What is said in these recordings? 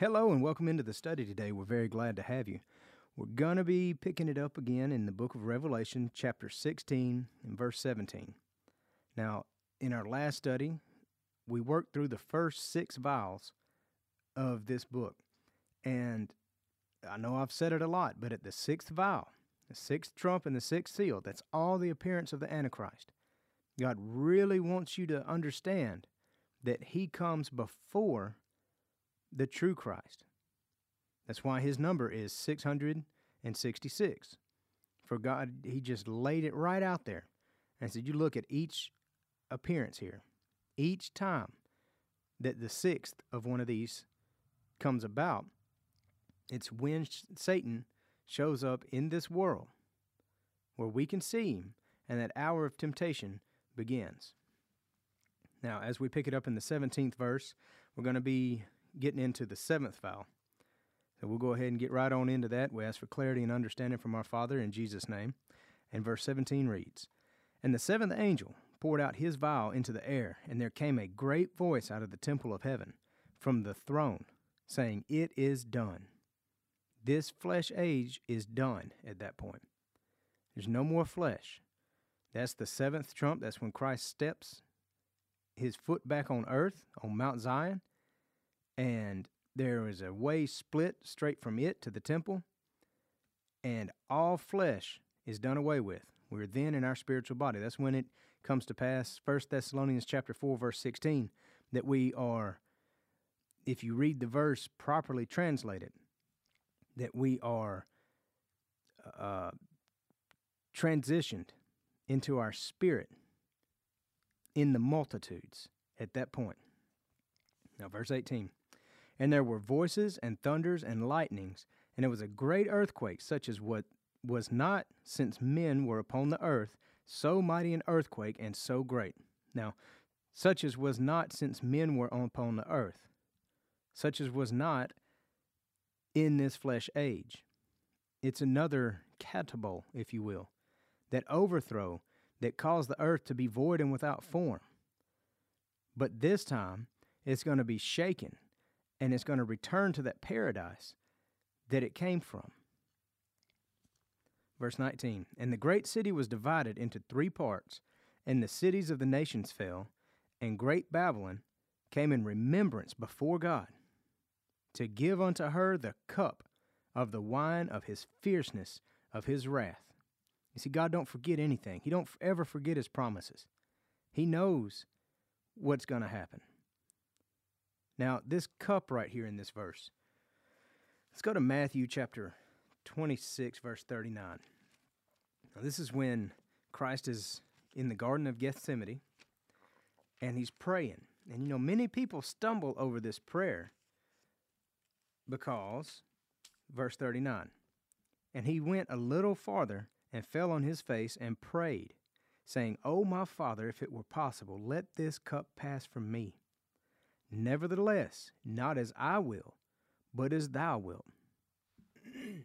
Hello and welcome into the study today. We're very glad to have you. We're going to be picking it up again in the book of Revelation, chapter 16 and verse 17. Now, in our last study, we worked through the first six vials of this book. And I know I've said it a lot, but at the sixth vial, the sixth trump and the sixth seal, that's all the appearance of the Antichrist. God really wants you to understand that he comes before the true Christ. That's why his number is 666. For God, he just laid it right out there and said, You look at each appearance here, each time that the sixth of one of these comes about, it's when Satan shows up in this world where we can see him and that hour of temptation begins. Now, as we pick it up in the 17th verse, we're going to be getting into the seventh vial. So we'll go ahead and get right on into that. We ask for clarity and understanding from our Father in Jesus' name. And verse 17 reads And the seventh angel poured out his vial into the air, and there came a great voice out of the temple of heaven from the throne, saying, It is done. This flesh age is done at that point. There's no more flesh. That's the seventh trump. That's when Christ steps his foot back on earth, on Mount Zion, and there is a way split straight from it to the temple, and all flesh is done away with. We're then in our spiritual body. That's when it comes to pass, 1 Thessalonians chapter 4, verse 16, that we are, if you read the verse properly translated, that we are uh, transitioned into our spirit in the multitudes at that point. Now, verse 18 and there were voices and thunders and lightnings, and it was a great earthquake, such as what was not since men were upon the earth, so mighty an earthquake and so great. Now, such as was not since men were upon the earth, such as was not in this flesh age. It's another katabole, if you will, that overthrow that caused the earth to be void and without form. But this time, it's going to be shaken and it's going to return to that paradise that it came from. Verse 19 And the great city was divided into three parts, and the cities of the nations fell, and great Babylon came in remembrance before God, to give unto her the cup of the wine of his fierceness, of his wrath. You see, God don't forget anything. He don't ever forget his promises. He knows what's going to happen. Now, this cup right here in this verse, let's go to Matthew chapter 26, verse 39. Now, this is when Christ is in the Garden of Gethsemane and he's praying. And you know, many people stumble over this prayer because, verse 39, and he went a little farther and fell on his face and prayed, saying, O my Father, if it were possible, let this cup pass from me. Nevertheless, not as I will, but as thou wilt.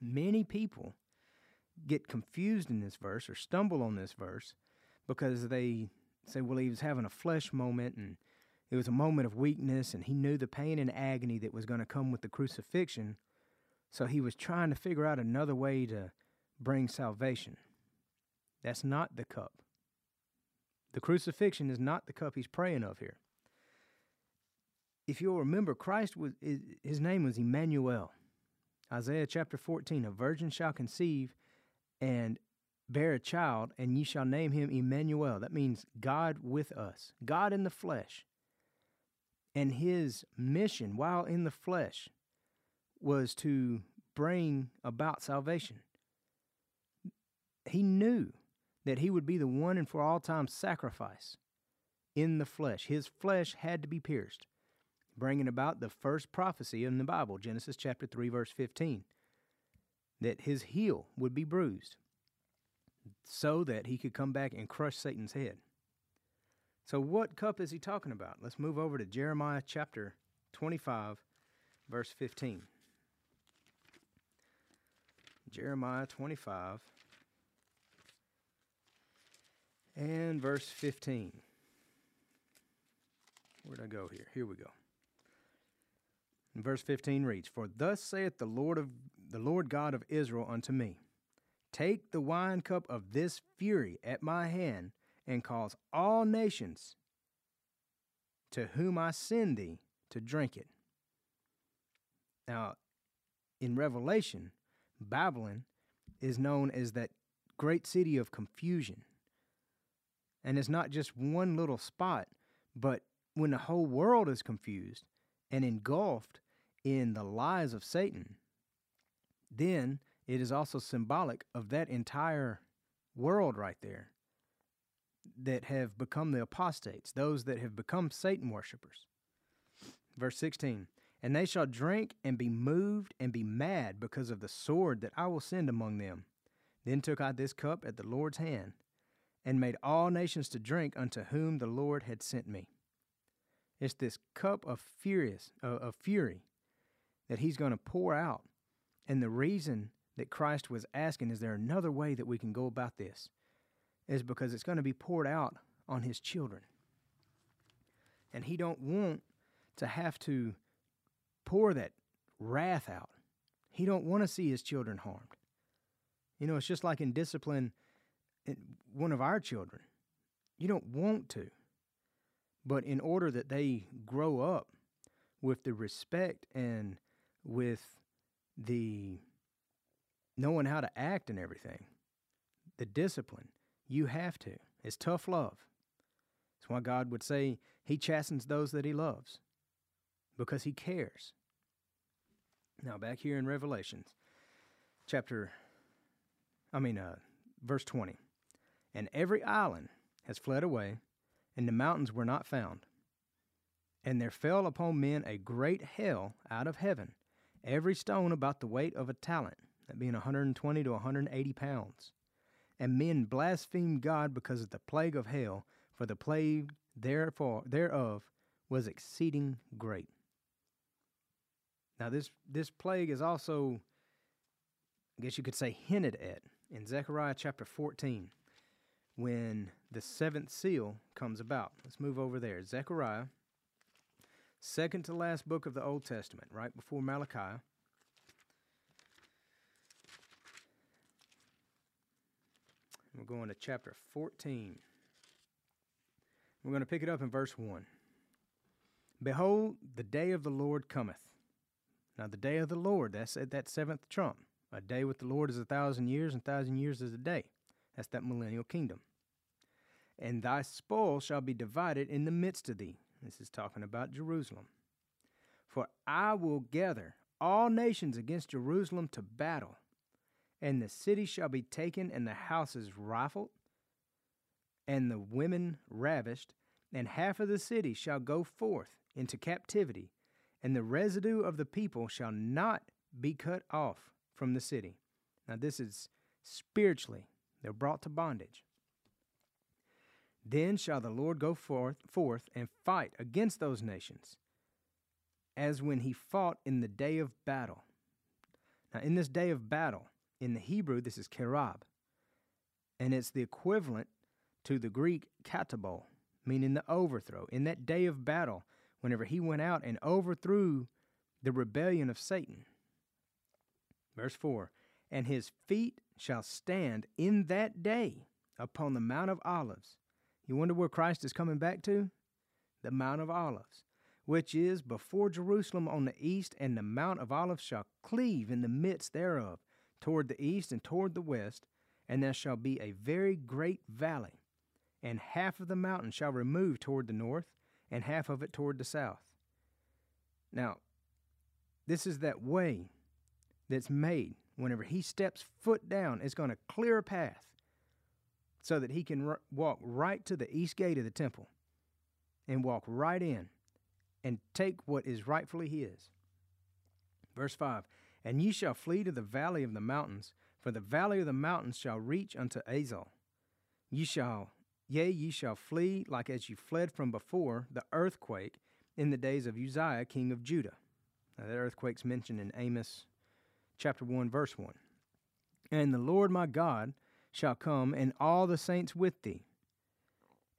Many people get confused in this verse or stumble on this verse because they say, well, he was having a flesh moment and it was a moment of weakness and he knew the pain and agony that was going to come with the crucifixion. So he was trying to figure out another way to bring salvation. That's not the cup. The crucifixion is not the cup he's praying of here if you'll remember, Christ was his name was Emmanuel. Isaiah chapter 14, a virgin shall conceive and bear a child, and ye shall name him Emmanuel. That means God with us, God in the flesh. And his mission while in the flesh was to bring about salvation. He knew that he would be the one and for all time sacrifice in the flesh. His flesh had to be pierced bringing about the first prophecy in the Bible, Genesis chapter 3, verse 15, that his heel would be bruised so that he could come back and crush Satan's head. So, what cup is he talking about? Let's move over to Jeremiah chapter 25, verse 15. Jeremiah 25 and verse 15. Where'd I go here? Here we go. Verse 15 reads, For thus saith the Lord of the Lord God of Israel unto me, Take the wine cup of this fury at my hand, and cause all nations to whom I send thee to drink it. Now, in Revelation, Babylon is known as that great city of confusion. And it's not just one little spot, but when the whole world is confused and engulfed in the lies of Satan, then it is also symbolic of that entire world right there that have become the apostates, those that have become Satan worshippers. Verse 16 And they shall drink and be moved and be mad because of the sword that I will send among them. Then took I this cup at the Lord's hand, and made all nations to drink unto whom the Lord had sent me. It's this cup of furious uh, of fury that he's going to pour out. And the reason that Christ was asking, is there another way that we can go about this? Is because it's going to be poured out on his children. And he don't want to have to pour that wrath out. He don't want to see his children harmed. You know, it's just like in discipline in one of our children. You don't want to. But in order that they grow up with the respect and with the knowing how to act and everything, the discipline, you have to. It's tough love. That's why God would say he chastens those that he loves because he cares. Now, back here in Revelations, chapter, I mean, uh, verse 20. And every island has fled away, and the mountains were not found. And there fell upon men a great hail out of heaven, every stone about the weight of a talent, that being 120 to 180 pounds. And men blasphemed God because of the plague of hail, for the plague therefore thereof was exceeding great. Now this this plague is also I guess you could say hinted at in Zechariah chapter 14 when the seventh seal comes about. Let's move over there. Zechariah, second to last book of the Old Testament, right before Malachi. We're going to chapter 14. We're going to pick it up in verse 1. Behold, the day of the Lord cometh. Now, the day of the Lord, that's at that seventh trump. A day with the Lord is a thousand years, and a thousand years is a day. That's that millennial kingdom. And thy spoil shall be divided in the midst of thee. This is talking about Jerusalem. For I will gather all nations against Jerusalem to battle, and the city shall be taken, and the houses rifled, and the women ravished, and half of the city shall go forth into captivity, and the residue of the people shall not be cut off from the city. Now, this is spiritually, they're brought to bondage. Then shall the Lord go forth, forth and fight against those nations, as when he fought in the day of battle. Now, in this day of battle, in the Hebrew, this is kerab, and it's the equivalent to the Greek katabol, meaning the overthrow. In that day of battle, whenever he went out and overthrew the rebellion of Satan. Verse 4 And his feet shall stand in that day upon the Mount of Olives. You wonder where Christ is coming back to? The Mount of Olives, which is before Jerusalem on the east, and the Mount of Olives shall cleave in the midst thereof, toward the east and toward the west, and there shall be a very great valley. And half of the mountain shall remove toward the north, and half of it toward the south. Now, this is that way that's made. Whenever he steps foot down, it's going to clear a path so that he can r- walk right to the east gate of the temple and walk right in and take what is rightfully his. Verse 5 And ye shall flee to the valley of the mountains, for the valley of the mountains shall reach unto Azal. Ye shall, yea, ye shall flee like as ye fled from before the earthquake in the days of Uzziah, king of Judah. Now, that earthquake's mentioned in Amos chapter 1, verse 1. And the Lord my God shall come, and all the saints with thee.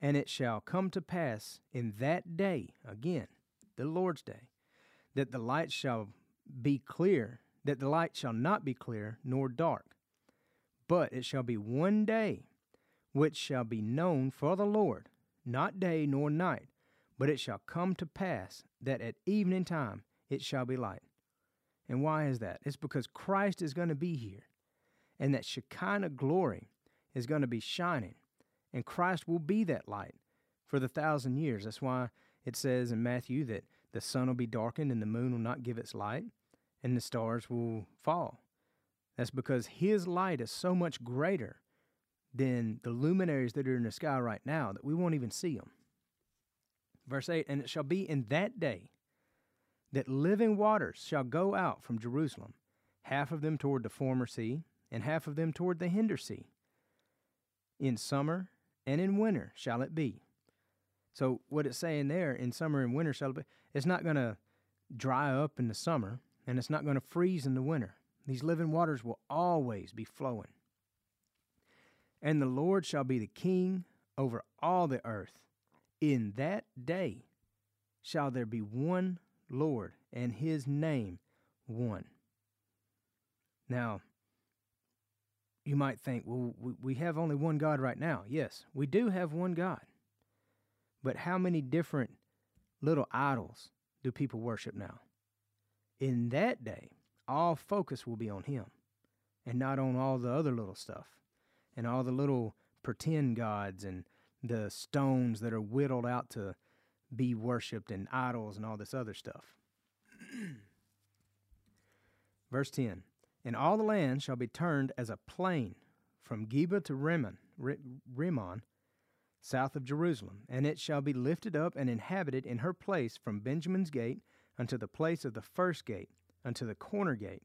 And it shall come to pass in that day, again, the Lord's day, that the light shall be clear, that the light shall not be clear nor dark, but it shall be one day which shall be known for the Lord, not day nor night, but it shall come to pass that at evening time it shall be light. And why is that? It's because Christ is going to be here, and that Shekinah glory is going to be shining, and Christ will be that light for the thousand years. That's why it says in Matthew that the sun will be darkened and the moon will not give its light, and the stars will fall. That's because His light is so much greater than the luminaries that are in the sky right now that we won't even see them. Verse 8 And it shall be in that day that living waters shall go out from Jerusalem, half of them toward the former sea, and half of them toward the hinder sea. In summer and in winter shall it be. So, what it's saying there, in summer and winter shall it be, it's not going to dry up in the summer, and it's not going to freeze in the winter. These living waters will always be flowing. And the Lord shall be the king over all the earth. In that day shall there be one Lord, and his name one. Now, you might think, well, we have only one God right now. Yes, we do have one God. But how many different little idols do people worship now? In that day, all focus will be on Him and not on all the other little stuff and all the little pretend gods and the stones that are whittled out to be worshiped and idols and all this other stuff. Verse 10 And all the land shall be turned as a plain from Geba to Rimmon, Rimmon, south of Jerusalem, and it shall be lifted up and inhabited in her place from Benjamin's gate unto the place of the first gate, unto the corner gate,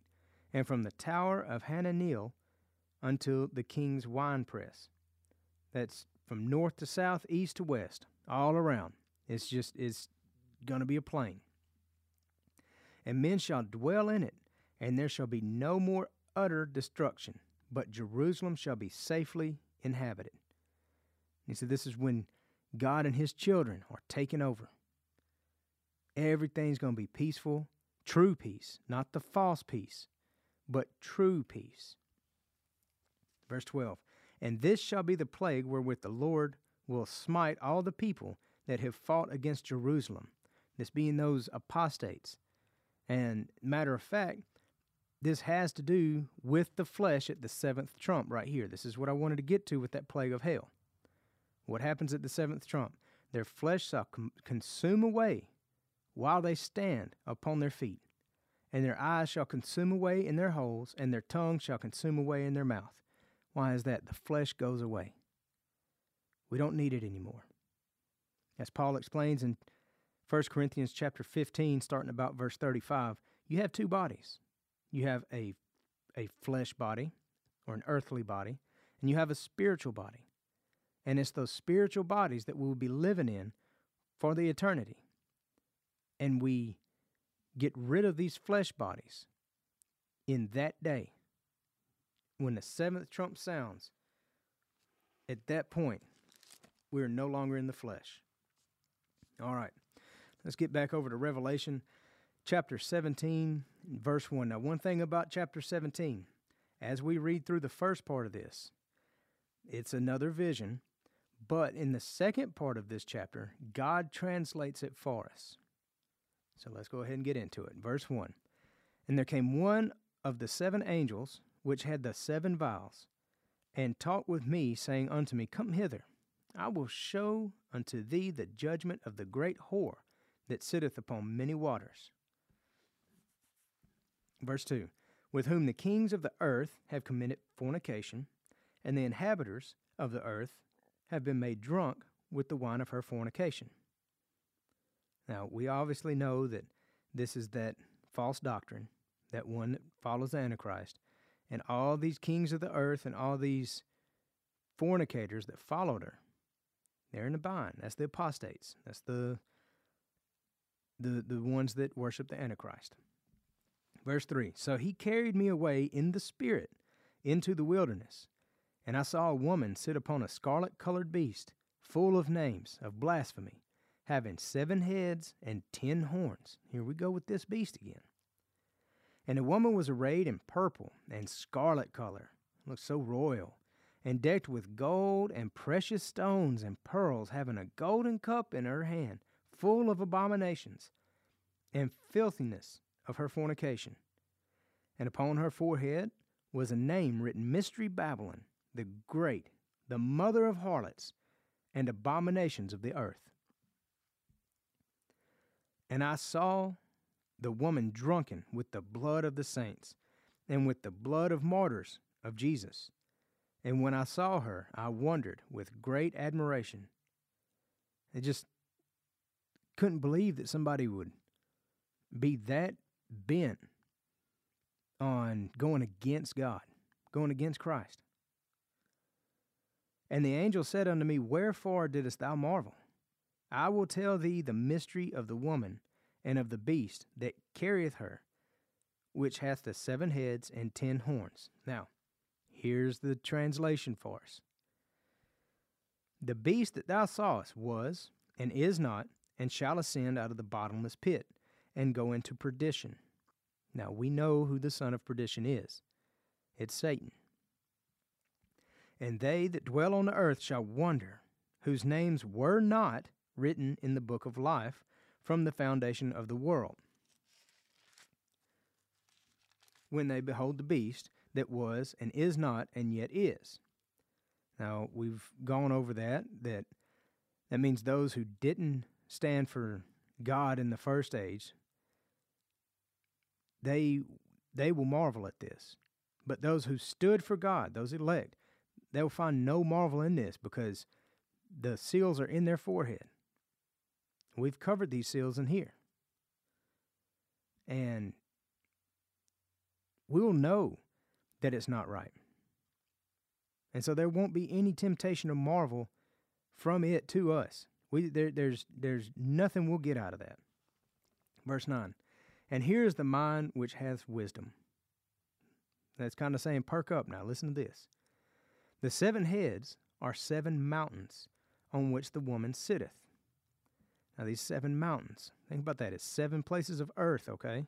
and from the tower of Hananeel unto the king's winepress. That's from north to south, east to west, all around. It's just it's going to be a plain. And men shall dwell in it, and there shall be no more utter destruction, but Jerusalem shall be safely inhabited. He said, This is when God and his children are taken over. Everything's going to be peaceful, true peace, not the false peace, but true peace. Verse 12 And this shall be the plague wherewith the Lord will smite all the people that have fought against Jerusalem, this being those apostates. And matter of fact, this has to do with the flesh at the seventh trump right here. This is what I wanted to get to with that plague of hail. What happens at the seventh trump? Their flesh shall com- consume away while they stand upon their feet, and their eyes shall consume away in their holes, and their tongue shall consume away in their mouth. Why is that? The flesh goes away. We don't need it anymore. As Paul explains in 1 Corinthians chapter 15, starting about verse 35, you have two bodies. You have a, a flesh body or an earthly body, and you have a spiritual body. And it's those spiritual bodies that we will be living in for the eternity. And we get rid of these flesh bodies in that day. When the seventh trump sounds, at that point, we are no longer in the flesh. All right. Let's get back over to Revelation chapter 17, verse 1. Now, one thing about chapter 17, as we read through the first part of this, it's another vision, but in the second part of this chapter, God translates it for us. So let's go ahead and get into it. Verse 1 And there came one of the seven angels which had the seven vials, and talked with me, saying unto me, Come hither. I will show unto thee the judgment of the great whore that sitteth upon many waters. Verse 2 With whom the kings of the earth have committed fornication, and the inhabitants of the earth have been made drunk with the wine of her fornication. Now, we obviously know that this is that false doctrine, that one that follows the Antichrist, and all these kings of the earth and all these fornicators that followed her. They're in the bind. That's the apostates. That's the the the ones that worship the Antichrist. Verse 3 So he carried me away in the Spirit into the wilderness, and I saw a woman sit upon a scarlet colored beast, full of names of blasphemy, having seven heads and ten horns. Here we go with this beast again. And the woman was arrayed in purple and scarlet color, looked so royal, and decked with gold and precious stones and pearls, having a golden cup in her hand, full of abominations and filthiness of her fornication. And upon her forehead was a name written Mystery Babylon, the Great, the mother of harlots and abominations of the earth. And I saw the woman drunken with the blood of the saints and with the blood of martyrs of Jesus. And when I saw her, I wondered with great admiration. I just couldn't believe that somebody would be that bent on going against God, going against Christ. And the angel said unto me, Wherefore didst thou marvel? I will tell thee the mystery of the woman and of the beast that carrieth her, which hath the seven heads and ten horns. Now, here's the translation for us. The beast that thou sawest was, and is not, and shall ascend out of the bottomless pit, and go into perdition. Now, we know who the son of perdition is it's Satan. And they that dwell on the earth shall wonder, whose names were not written in the book of life from the foundation of the world. When they behold the beast that was and is not and yet is. Now, we've gone over that, that that means those who didn't stand for God in the first age, they they will marvel at this. But those who stood for God, those elect, they'll find no marvel in this because the seals are in their forehead. We've covered these seals in here. And we'll know that it's not right. And so there won't be any temptation of marvel from it to us. We, there, there's, there's nothing we'll get out of that. Verse 9 And here is the mind which hath wisdom. That's kind of saying, perk up now, listen to this. The seven heads are seven mountains on which the woman sitteth. Now, these seven mountains, think about that. It's seven places of earth, okay?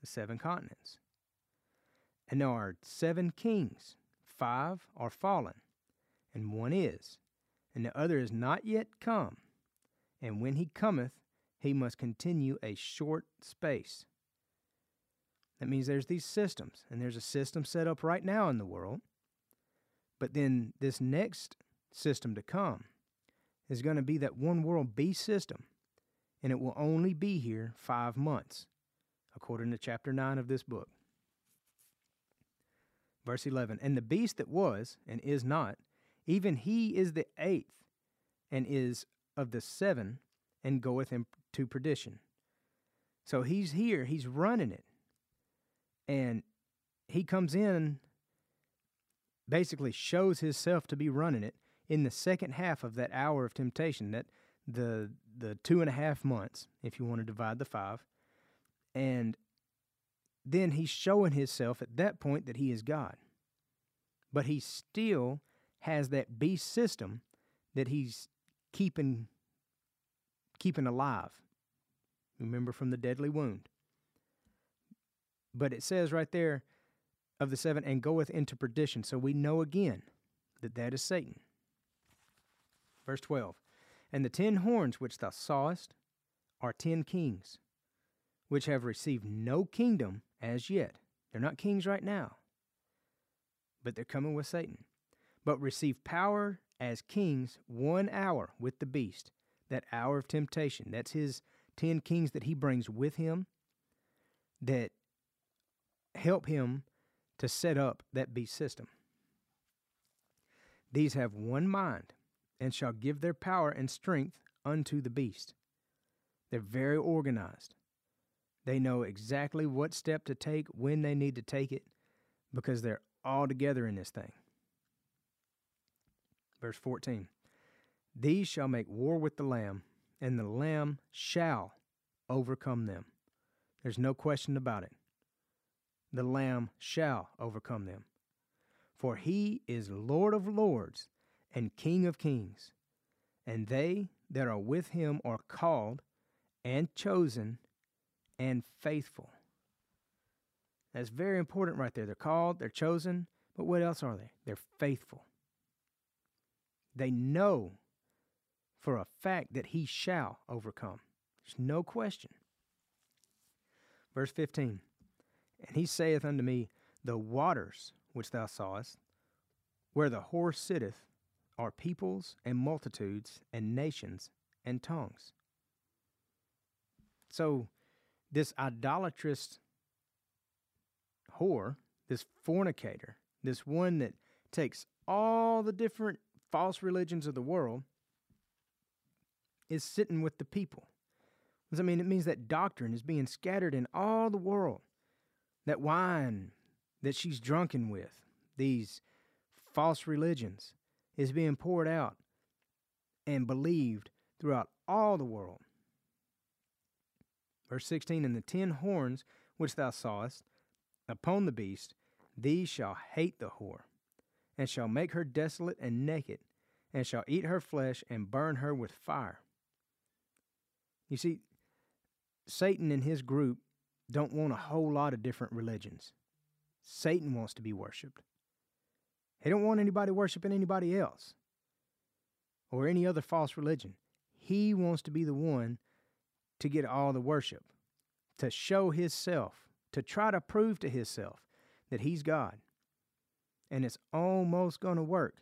The seven continents. And there are seven kings. Five are fallen, and one is, and the other is not yet come. And when he cometh, he must continue a short space. That means there's these systems, and there's a system set up right now in the world. But then this next system to come is going to be that one world beast system and it will only be here five months, according to chapter 9 of this book. Verse 11 And the beast that was and is not, even he is the eighth, and is of the seven, and goeth into perdition. So he's here, he's running it. And he comes in, basically shows himself to be running it in the second half of that hour of temptation. That the the two and a half months, if you want to divide the five, and then he's showing himself at that point that he is God. But he still has that beast system that he's keeping keeping alive. Remember from the deadly wound. But it says right there of the seven, and goeth into perdition. So we know again that that is Satan. Verse 12 and the ten horns which thou sawest are ten kings, which have received no kingdom as yet. They're not kings right now, but they're coming with Satan. But receive power as kings one hour with the beast, that hour of temptation. That's his ten kings that he brings with him that help him to set up that beast system. These have one mind and shall give their power and strength unto the beast. They're very organized. They know exactly what step to take, when they need to take it, because they're all together in this thing. Verse 14 These shall make war with the Lamb, and the Lamb shall overcome them. There's no question about it. The Lamb shall overcome them. For he is Lord of lords and King of kings, and they that are with him are called and chosen and faithful. That's very important right there. They're called, they're chosen, but what else are they? They're faithful. They know for a fact that he shall overcome. There's no question. Verse 15 And he saith unto me, The waters which thou sawest, where the horse sitteth, are peoples and multitudes and nations and tongues. So, this idolatrous whore, this fornicator, this one that takes all the different false religions of the world, is sitting with the people. Does that mean it means that doctrine is being scattered in all the world? That wine that she's drunken with, these false religions, is being poured out and believed throughout all the world. Verse 16 And the ten horns which thou sawest upon the beast, these shall hate the whore, and shall make her desolate and naked, and shall eat her flesh and burn her with fire. You see, Satan and his group don't want a whole lot of different religions. Satan wants to be worshiped. He don't want anybody worshiping anybody else or any other false religion. He wants to be the one to get all the worship, to show himself, to try to prove to himself that he's God. And it's almost going to work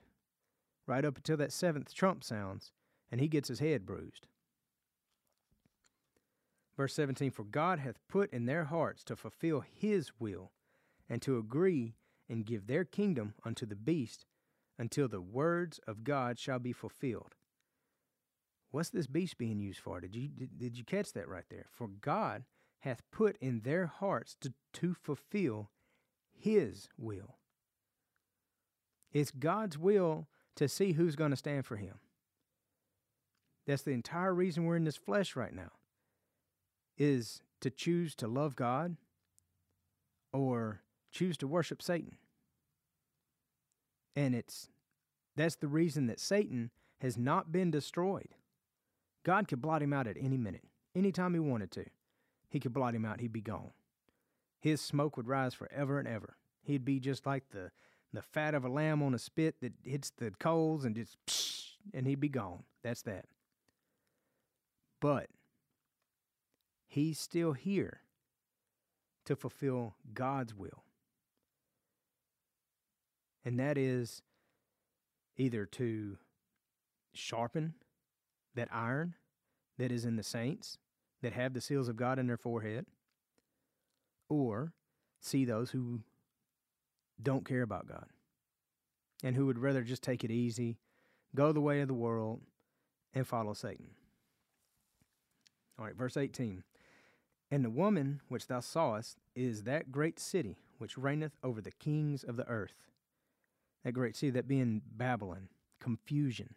right up until that seventh trump sounds and he gets his head bruised. Verse 17 For God hath put in their hearts to fulfill his will, and to agree and give their kingdom unto the beast, until the words of God shall be fulfilled. What's this beast being used for? Did you did, did you catch that right there? For God hath put in their hearts to, to fulfill his will. It's God's will to see who's going to stand for him. That's the entire reason we're in this flesh right now. Is to choose to love God or choose to worship Satan. And it's that's the reason that Satan has not been destroyed. God could blot him out at any minute, anytime he wanted to. He could blot him out, he'd be gone. His smoke would rise forever and ever. He'd be just like the, the fat of a lamb on a spit that hits the coals and just psh, and he'd be gone. That's that. But he's still here to fulfill God's will. And that is either to sharpen that iron that is in the saints that have the seals of God in their forehead, or see those who don't care about God and who would rather just take it easy, go the way of the world, and follow Satan. All right, verse 18. And the woman which thou sawest is that great city which reigneth over the kings of the earth. That great city, that being Babylon, confusion,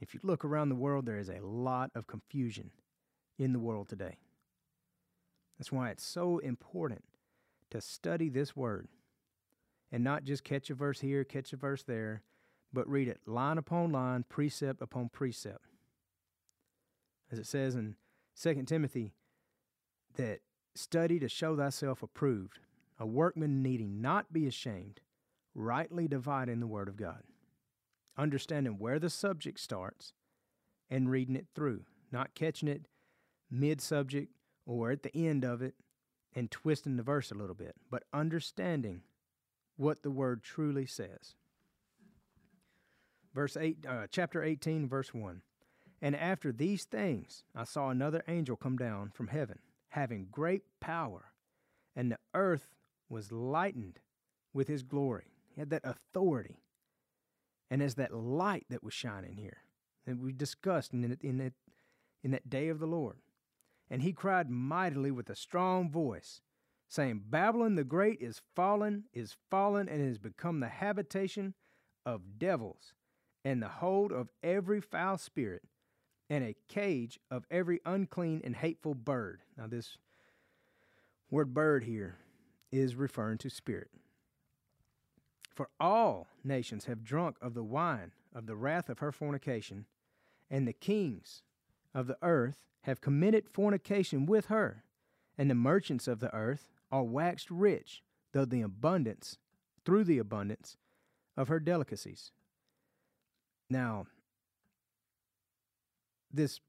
if you look around the world, there is a lot of confusion in the world today. That's why it's so important to study this word and not just catch a verse here, catch a verse there, but read it line upon line, precept upon precept. As it says in 2 Timothy, that study to show thyself approved, a workman needing not be ashamed, rightly dividing the word of God understanding where the subject starts and reading it through, not catching it mid subject or at the end of it and twisting the verse a little bit, but understanding what the word truly says. Verse 8 uh, chapter 18 verse 1. And after these things I saw another angel come down from heaven, having great power, and the earth was lightened with his glory. He had that authority and as that light that was shining here that we discussed in, in, that, in that day of the Lord. and he cried mightily with a strong voice, saying, Babylon the Great is fallen, is fallen, and has become the habitation of devils, and the hold of every foul spirit, and a cage of every unclean and hateful bird. Now, this word bird here is referring to spirit. For all nations have drunk of the wine of the wrath of her fornication, and the kings of the earth have committed fornication with her, and the merchants of the earth are waxed rich through the abundance through the abundance of her delicacies. Now, this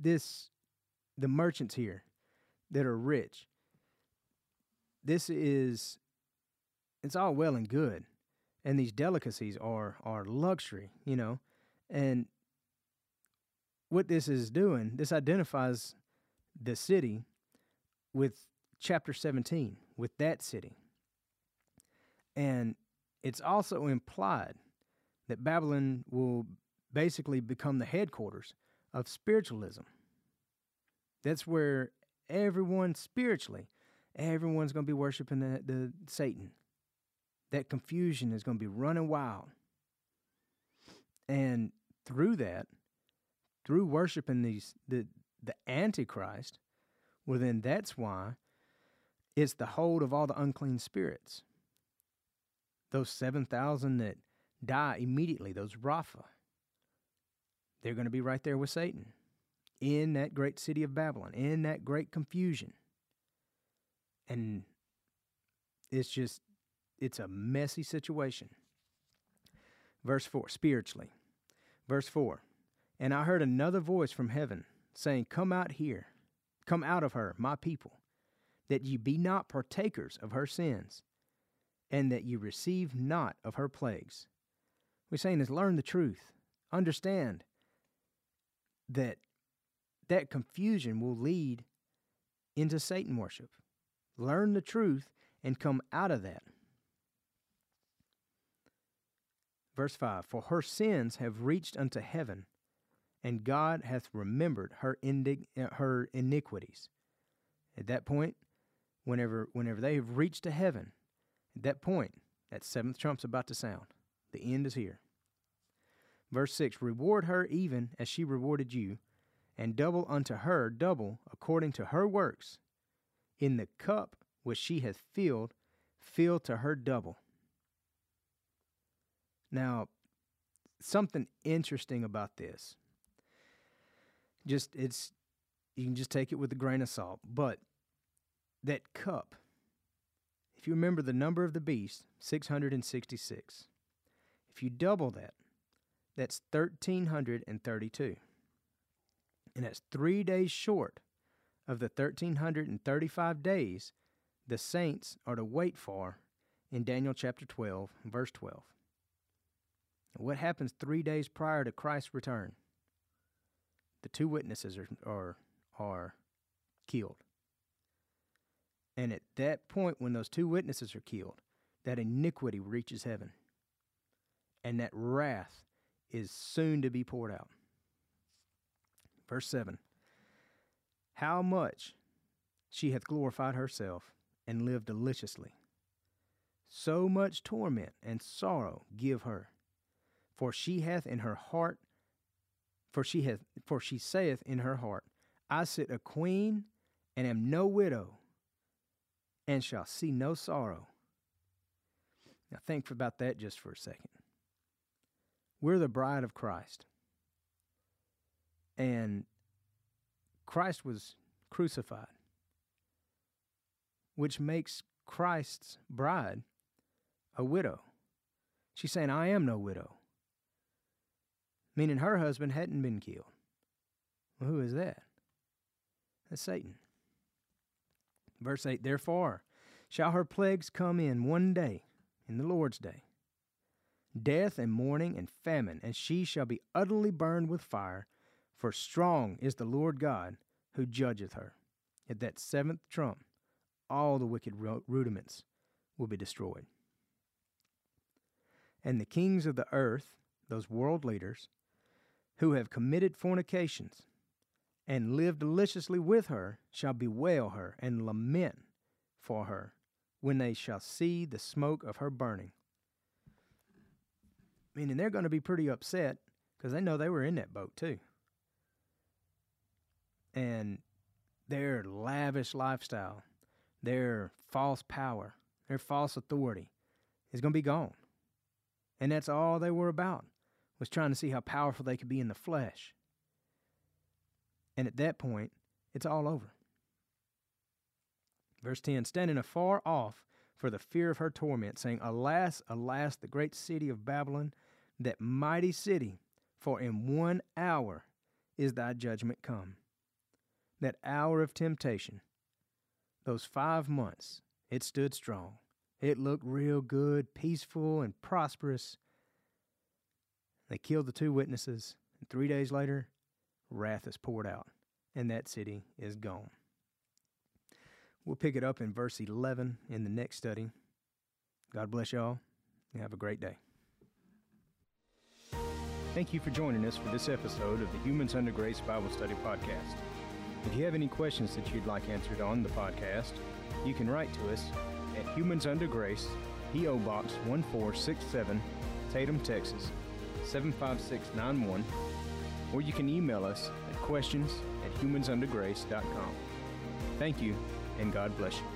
this the merchants here that are rich. This is it's all well and good. And these delicacies are are luxury, you know. And what this is doing, this identifies the city with chapter 17, with that city. And it's also implied that Babylon will basically become the headquarters of spiritualism. That's where everyone spiritually, everyone's going to be worshiping the, the Satan. That confusion is going to be running wild. And through that, through worshiping these the the Antichrist, well then that's why it's the hold of all the unclean spirits. Those seven thousand that die immediately, those Rapha, they're going to be right there with Satan in that great city of Babylon, in that great confusion. And it's just, it's a messy situation. Verse 4, spiritually. Verse 4 And I heard another voice from heaven saying, Come out here, come out of her, my people, that ye be not partakers of her sins, and that ye receive not of her plagues. We're saying is learn the truth, understand that that confusion will lead into Satan worship. Learn the truth and come out of that. Verse 5 For her sins have reached unto heaven, and God hath remembered her, her iniquities. At that point, whenever, whenever they have reached to heaven, at that point, that seventh trump's about to sound. The end is here. Verse 6 Reward her even as she rewarded you, and double unto her double according to her works. In the cup which she hath filled, fill to her double. Now, something interesting about this. Just it's you can just take it with a grain of salt, but that cup, if you remember the number of the beast, 666. If you double that, that's 1,332. And that's three days short of the 1,335 days the saints are to wait for in Daniel chapter 12, verse 12. What happens three days prior to Christ's return? The two witnesses are, are, are killed. And at that point, when those two witnesses are killed, that iniquity reaches heaven. And that wrath is soon to be poured out. Verse 7 How much she hath glorified herself and lived deliciously. So much torment and sorrow give her, for she hath in her heart, for she hath, for she saith in her heart, I sit a queen and am no widow, and shall see no sorrow. Now think about that just for a second. We're the bride of Christ. And Christ was crucified, which makes Christ's bride a widow. She's saying, I am no widow, meaning her husband hadn't been killed. Well, who is that? That's Satan. Verse 8 Therefore shall her plagues come in one day, in the Lord's day death and mourning and famine, and she shall be utterly burned with fire, for strong is the Lord God who judgeth her. At that seventh trump, all the wicked rudiments will be destroyed. And the kings of the earth, those world leaders, who have committed fornications, and live deliciously with her shall bewail her and lament for her when they shall see the smoke of her burning. Meaning they're going to be pretty upset because they know they were in that boat too. And their lavish lifestyle, their false power, their false authority is going to be gone. And that's all they were about, was trying to see how powerful they could be in the flesh. And at that point, it's all over. Verse 10 Standing afar off for the fear of her torment, saying, Alas, alas, the great city of Babylon, that mighty city, for in one hour is thy judgment come. That hour of temptation, those five months, it stood strong. It looked real good, peaceful, and prosperous. They killed the two witnesses, and three days later, wrath is poured out, and that city is gone. We'll pick it up in verse 11 in the next study. God bless y'all, and have a great day. Thank you for joining us for this episode of the Humans Under Grace Bible Study Podcast. If you have any questions that you'd like answered on the podcast, you can write to us at Humans Under Grace, P.O. Box 1467, Tatum, Texas 75691, or you can email us at questions at humansundergrace.com. Thank you, and God bless you.